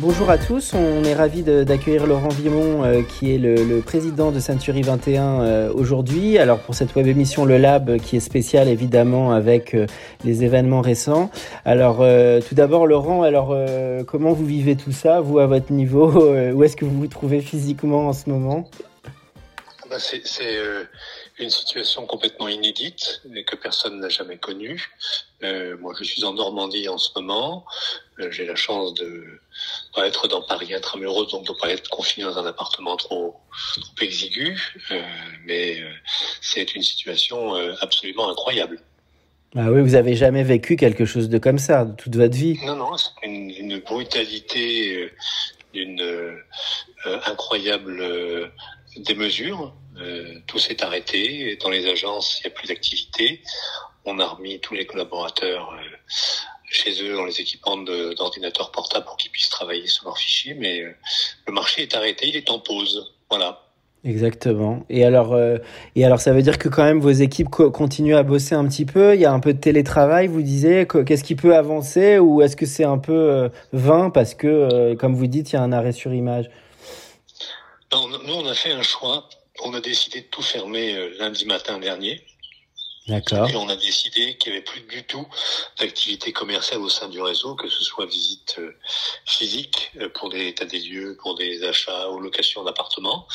Bonjour à tous, on est ravi d'accueillir Laurent Vimon euh, qui est le, président de Century 21 euh, aujourd'hui. Alors pour cette web émission Le Lab euh, qui est spéciale évidemment avec les événements récents. Alors tout d'abord Laurent, alors comment vous vivez tout ça, vous à votre niveau, où est-ce que vous vous trouvez physiquement en ce moment? Bah, c'est une situation complètement inédite et que personne n'a jamais connue. Euh, moi, je suis en Normandie en ce moment. Euh, J'ai la chance de pas être dans Paris intramuros, donc de pas être confiné dans un appartement trop, trop exigu. Euh, mais c'est une situation absolument incroyable. Ah oui, vous avez jamais vécu quelque chose de comme ça toute votre vie Non, non, c'est une, une brutalité d'une euh, incroyable euh, démesure. Euh, tout s'est arrêté. Dans les agences, il n'y a plus d'activité. On a remis tous les collaborateurs euh, chez eux en les équipant d'ordinateurs portables pour qu'ils puissent travailler sur leurs fichiers. Mais euh, le marché est arrêté, il est en pause. Voilà. Exactement. Et alors, et alors, ça veut dire que quand même vos équipes co- continuent à bosser un petit peu? Il y a un peu de télétravail, vous disiez. Qu- Qu'est-ce qui peut avancer? Ou est-ce que c'est un peu vain parce que, comme vous dites, il y a un arrêt sur image? Non, nous, on a fait un choix. On a décidé de tout fermer euh, lundi matin dernier. D'accord. Et on a décidé qu'il n'y avait plus du tout d'activité commerciale au sein du réseau, que ce soit visite euh, physique euh, pour des états des lieux, pour des achats ou locations d'appartements.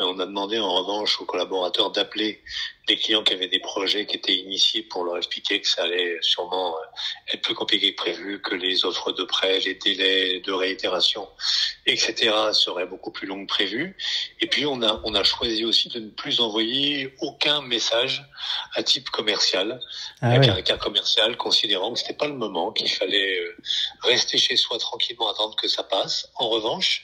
Euh, On a demandé en revanche aux collaborateurs d'appeler des clients qui avaient des projets qui étaient initiés pour leur expliquer que ça allait sûrement euh, être plus compliqué que prévu, que les offres de prêt, les délais de réitération, etc. seraient beaucoup plus longs que prévu. Et puis on a on a choisi aussi de ne plus envoyer aucun message à type commercial, Ah à ouais. caractère commercial, considérant que c'était pas le moment, qu'il fallait euh, rester chez soi tranquillement, attendre que ça passe. En revanche,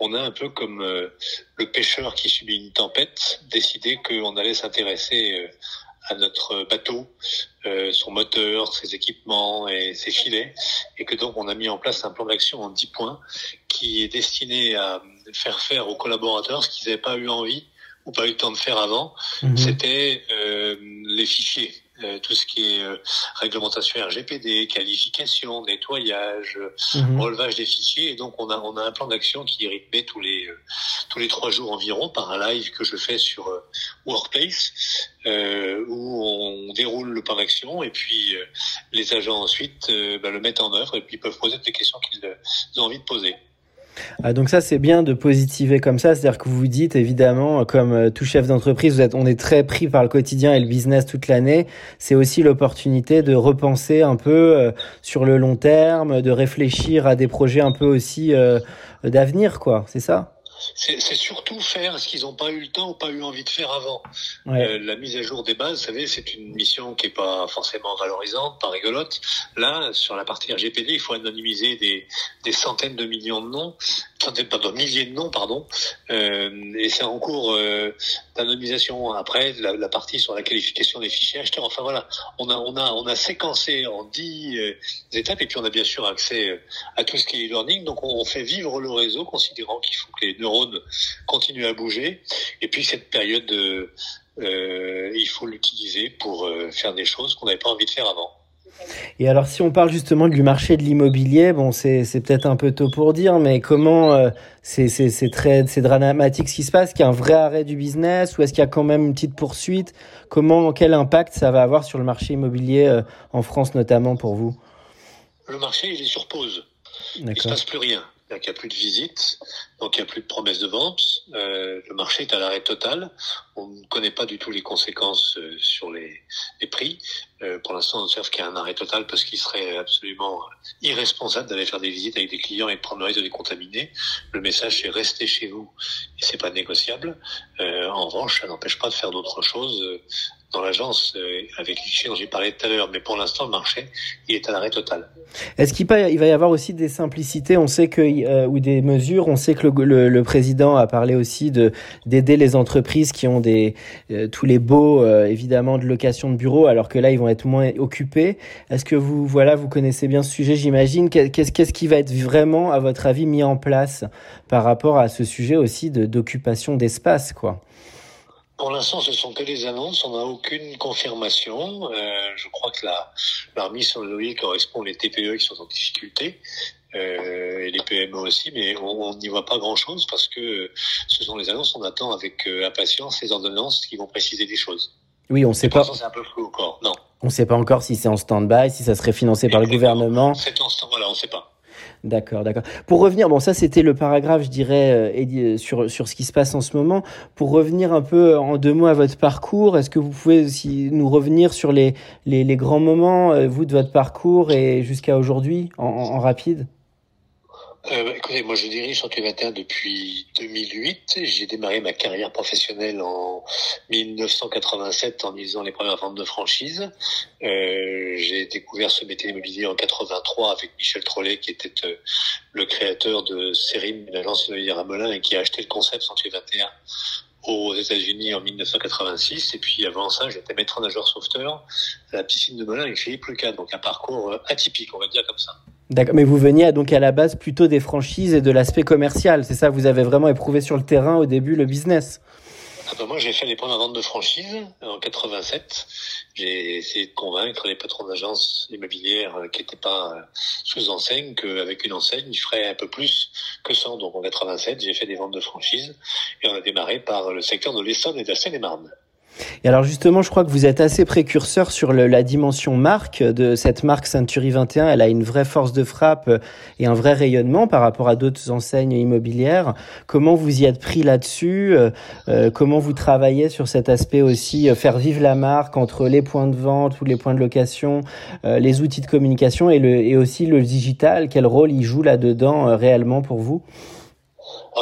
on a un peu comme euh, le pêcheur qui subit une tempête, décidé qu'on allait s'intéresser euh, à notre bateau, euh, son moteur, ses équipements et ses filets, et que donc on a mis en place un plan d'action en 10 points qui est destiné à faire faire aux collaborateurs ce qu'ils n'avaient pas eu envie ou pas eu le temps de faire avant, Mhm. c'était euh, les fichiers, euh, tout ce qui est euh, réglementation RGPD, qualification, nettoyage, Mhm. relevage des fichiers. Et donc on a on a un plan d'action qui est rythmé tous les euh, tous les trois jours environ par un live que je fais sur Workplace euh, où on déroule le plan d'action et puis euh, les agents ensuite euh, bah, le mettent en œuvre et puis peuvent poser toutes les questions qu'ils ils ont envie de poser. Ah, donc ça, c'est bien de positiver comme ça. C'est-à-dire que vous vous dites, évidemment, comme euh, tout chef d'entreprise, vous êtes, on est très pris par le quotidien et le business toute l'année. C'est aussi l'opportunité de repenser un peu euh, sur le long terme, de réfléchir à des projets un peu aussi euh, d'avenir, quoi. C'est ça? C'est surtout faire ce qu'ils n'ont pas eu le temps ou pas eu envie de faire avant. Ouais. Euh, la mise à jour des bases, vous savez, c'est une mission qui est pas forcément valorisante, pas rigolote. Là, sur la partie RGPD, il faut anonymiser des, des centaines de millions de noms, centaines, pardon, milliers de noms, pardon, euh, et c'est en cours euh, d'anonymisation. Après, la, la partie sur la qualification des fichiers acheteurs. Enfin voilà, on a on a on a séquencé en dix euh, étapes, et puis on a bien sûr accès euh, à tout ce qui est e-learning. Donc on, on fait vivre le réseau, considérant qu'il faut que les neurones continuent à bouger. Et puis cette période, euh, euh, il faut l'utiliser pour faire des choses qu'on n'avait pas envie de faire avant. Et alors, si on parle justement du marché de l'immobilier, bon, c'est peut-être un peu tôt pour dire, mais comment euh, c'est très c'est dramatique ce qui se passe, qu'il y a un vrai arrêt du business? Ou est-ce qu'il y a quand même une petite poursuite? Comment quel impact ça va avoir sur le marché immobilier euh, en France notamment pour vous? Le marché, il est sur pause. Il se D'accord. passe plus rien. Qu'il n'y a plus de visites. Donc il n'y a plus de promesses de vente. Euh, le marché est à l'arrêt total. On ne connaît pas du tout les conséquences euh, sur les, les prix. Euh, pour l'instant, on observe qu'il y a un arrêt total parce qu'il serait absolument irresponsable d'aller faire des visites avec des clients et prendre le risque de les contaminer. Le message c'est restez chez vous et c'est pas négociable. Euh, en revanche, ça n'empêche pas de faire d'autres choses dans l'agence euh, avec les dont j'ai parlé tout à l'heure. Mais pour l'instant, le marché, il est à l'arrêt total. Est-ce qu'il va y avoir aussi des simplicités? On sait que euh, ou des mesures. On sait que le, le, président a parlé aussi de d'aider les entreprises qui ont euh, tous les beaux évidemment de location de bureaux, alors que là ils vont être moins occupés. Est-ce que vous voilà vous connaissez bien ce sujet J'imagine? Qu'est-ce qu'est-ce qui va être vraiment à votre avis mis en place par rapport à ce sujet aussi de d'occupation d'espace quoi? Pour l'instant, ce sont que des annonces. On n'a aucune confirmation. Euh, je crois que la, la remise sur le loyer correspond aux TPE qui sont en difficulté. Euh, et les PME aussi, mais on n'y voit pas grand-chose parce que ce sont les annonces. On attend avec euh, impatience les ordonnances qui vont préciser des choses. Oui, on ne sait pas. C'est un peu flou encore. Non. On ne sait pas encore si c'est en stand-by, si ça serait financé par le gouvernement. C'est en stand voilà, on ne sait pas. D'accord, d'accord. Pour revenir, bon, ça c'était le paragraphe, je dirais, euh, sur, sur ce qui se passe en ce moment. Pour revenir un peu en deux mots à votre parcours, est-ce que vous pouvez aussi nous revenir sur les, les, les grands moments, euh, vous, de votre parcours et jusqu'à aujourd'hui, en, en rapide? Euh, écoutez, moi je dirige Santé 21 depuis 2008. J'ai démarré ma carrière professionnelle en 1987 en lisant les premières ventes de franchise. Euh, j'ai découvert ce métier immobilier en 83 avec Michel Trollet qui était euh, le créateur de Sérim, l'agence immobilière à Melun et qui a acheté le concept Santé 21 aux États-Unis en 1986. Et puis avant ça, j'étais maître nageur sauveteur à la piscine de Melun avec Philippe Lucas. Donc un parcours euh, atypique, on va dire comme ça. D'accord, mais vous veniez donc à la base plutôt des franchises et de l'aspect commercial, c'est ça Vous avez vraiment éprouvé sur le terrain au début le business ah ben moi j'ai fait les premières de franchise en 87. J'ai essayé de convaincre les patrons d'agences immobilières qui n'étaient pas sous enseigne qu'avec une enseigne ils feraient un peu plus que ça. Donc en 87 j'ai fait des ventes de franchise et on a démarré par le secteur de l'Essonne et de la Seine-et-Marne. Et alors justement, je crois que vous êtes assez précurseur sur le, la dimension marque de cette marque Century 21. Elle a une vraie force de frappe et un vrai rayonnement par rapport à d'autres enseignes immobilières. Comment vous y êtes pris là-dessus? Euh, euh, Comment vous travaillez sur cet aspect aussi, euh, faire vivre la marque entre les points de vente ou les points de location, les outils de communication et, le, et aussi le digital? Quel rôle il joue là-dedans réellement pour vous?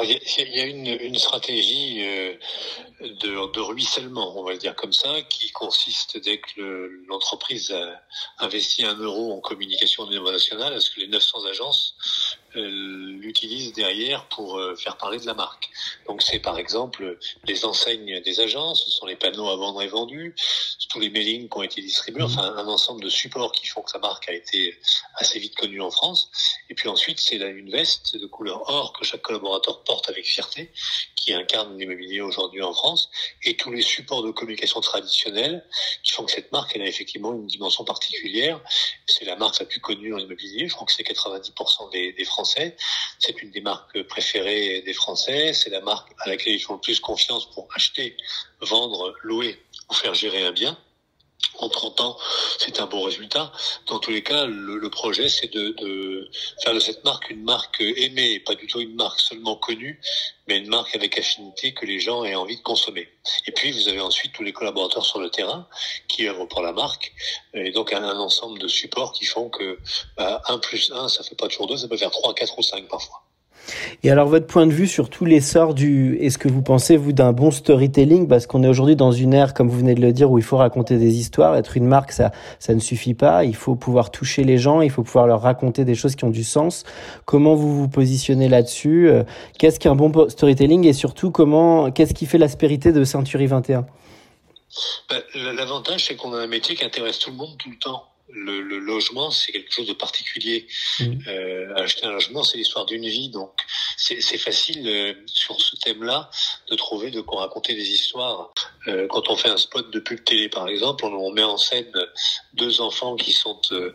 Il y, a une, stratégie de, de, ruissellement, on va le dire comme ça, qui consiste dès que l'entreprise investit un euro en communication au niveau national, à ce que les 900 agences euh, l'utilisent derrière pour euh, faire parler de la marque. Donc c'est par exemple les enseignes des agences, ce sont les panneaux à vendre et vendus, tous les mailings qui ont été distribués, enfin un ensemble de supports qui font que sa marque a été assez vite connue en France. Et puis ensuite c'est une veste de couleur or que chaque collaborateur porte avec fierté, qui incarne l'immobilier aujourd'hui en France, et tous les supports de communication traditionnels qui font que cette marque elle a effectivement une dimension particulière. C'est la marque la plus connue en immobilier, je crois que c'est 90% des, des Français c'est une des marques préférées des Français. C'est la marque à laquelle ils font le plus confiance pour acheter, vendre, louer ou faire gérer un bien en 30 ans, c'est un bon résultat. Dans tous les cas, le, projet, c'est de, faire de cette marque une marque aimée, pas du tout une marque seulement connue, mais une marque avec affinité que les gens aient envie de consommer. Et puis, vous avez ensuite tous les collaborateurs sur le terrain qui œuvrent pour la marque, et donc un, ensemble de supports qui font que bah, 1 plus 1, ça fait pas toujours 2, ça peut faire 3, 4 ou 5 parfois. Et alors votre point de vue sur tous les sorts du, est-ce que vous pensez vous d'un bon storytelling? Parce qu'on est aujourd'hui dans une ère comme vous venez de le dire où il faut raconter des histoires, être une marque ça ça ne suffit pas, il faut pouvoir toucher les gens, il faut pouvoir leur raconter des choses qui ont du sens. Comment vous vous positionnez là-dessus? Euh, Qu'est-ce qu'un bon storytelling? Et surtout comment qu'est-ce qui fait l'aspérité de Century 21 ben, L'avantage c'est qu'on a un métier qui intéresse tout le monde tout le temps le, le logement, c'est quelque chose de particulier. Mmh. Euh, acheter un logement, c'est l'histoire d'une vie, donc c'est facile euh, sur ce thème-là de trouver de quoi raconter des histoires. Euh, quand on fait un spot de pub télé, par exemple, on, met en scène deux enfants qui sont euh,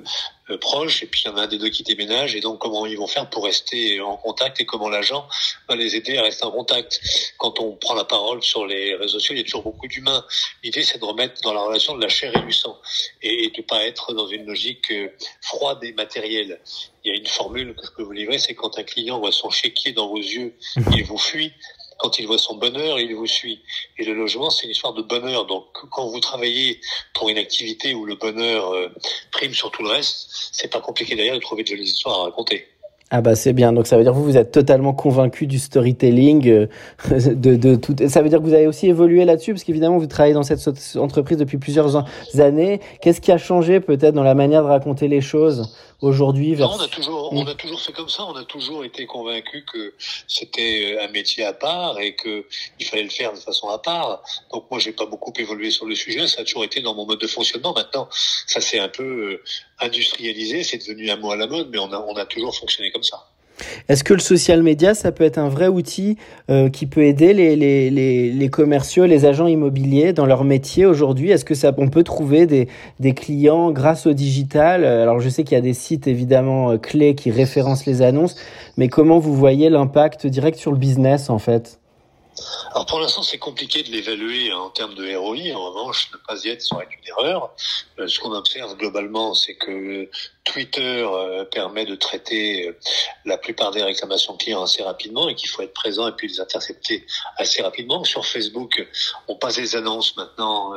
proches, et puis il y en a un des deux qui déménage, et donc comment ils vont faire pour rester en contact et comment l'agent va les aider à rester en contact. Quand on prend la parole sur les réseaux sociaux, il y a toujours beaucoup d'humains. L'idée, c'est de remettre dans la relation de la chair et du sang, et, de pas être dans une logique froide et matérielle. Il y a une formule que je peux vous livrer, c'est quand un client voit son chéquier dans vos yeux, il vous fuit. Quand il voit son bonheur, il vous suit. Et le logement, c'est une histoire de bonheur. Donc, quand vous travaillez pour une activité où le bonheur euh, prime sur tout le reste, c'est pas compliqué d'ailleurs de trouver de jolies histoires à raconter. Ah bah c'est bien. Donc ça veut dire que vous vous êtes totalement convaincu du storytelling euh, de, de tout. Ça veut dire que vous avez aussi évolué là-dessus parce qu'évidemment vous travaillez dans cette entreprise depuis plusieurs années. Qu'est-ce qui a changé peut-être dans la manière de raconter les choses aujourd'hui on a toujours, on a toujours fait comme ça. On a toujours été convaincu que c'était euh, un métier à part et que il fallait le faire de façon à part. Donc moi, j'ai pas beaucoup évolué sur le sujet. Ça a toujours été dans mon mode de fonctionnement. Maintenant, ça s'est un peu euh, industrialisé. C'est devenu un mot à la mode, mais on a, on a toujours fonctionné comme ça. Est-ce que le social media, ça peut être un vrai outil euh, qui peut aider les, les, les, les, commerciaux, les agents immobiliers dans leur métier aujourd'hui? Est-ce que ça, on peut trouver des, des clients grâce au digital? Alors je sais qu'il y a des sites évidemment euh, clés qui référencent les annonces, mais comment vous voyez l'impact direct sur le business en fait? Alors pour l'instant, c'est compliqué de l'évaluer en termes de ROI. En revanche, ne pas y être serait une erreur. Euh, ce qu'on observe globalement, c'est que Twitter euh, permet de traiter euh, la plupart des réclamations clients assez rapidement et qu'il faut être présent et puis les intercepter assez rapidement. Sur Facebook, on passe des annonces maintenant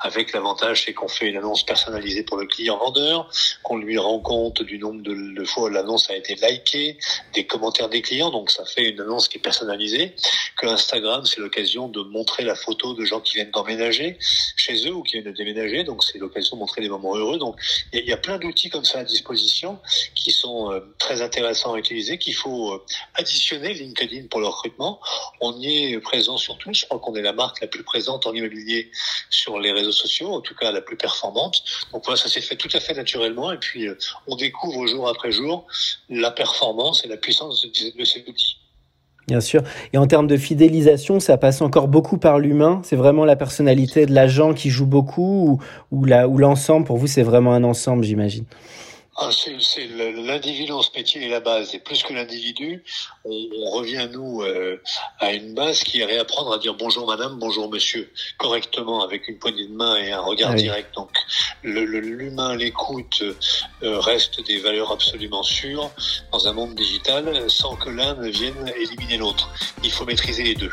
avec l'avantage c'est qu'on fait une annonce personnalisée pour le client vendeur, qu'on lui rend compte du nombre de, de fois où l'annonce a été likée, des commentaires des clients, donc ça fait une annonce qui est personnalisée, que Instagram c'est l'occasion de montrer la photo de gens qui viennent d'emménager chez eux ou qui viennent de déménager. Donc c'est l'occasion de montrer des moments heureux. Donc il y, a plein d'outils comme ça à disposition qui sont euh, très intéressants à utiliser, qu'il faut euh, additionner LinkedIn pour le recrutement. On y est présent sur tous. Je crois qu'on est la marque la plus présente en immobilier sur les réseaux sociaux, en tout cas la plus performante. Donc voilà, ça s'est fait tout à fait naturellement. Et puis euh, on découvre jour après jour la performance et la puissance de ces outils. Bien sûr. Et en termes de fidélisation, ça passe encore beaucoup par l'humain. C'est vraiment la personnalité de l'agent qui joue beaucoup ou, ou l'ensemble, pour vous, c'est vraiment un ensemble, j'imagine. Ah, c'est l'individu dans ce métier est la base. Et plus que l'individu, on, on, revient nous euh, à une base qui est réapprendre à dire bonjour madame, bonjour monsieur, correctement avec une poignée de main et un regard ah direct. Donc l'humain, l'écoute euh, reste des valeurs absolument sûres dans un monde digital, sans que l'un ne vienne éliminer l'autre. Il faut maîtriser les deux.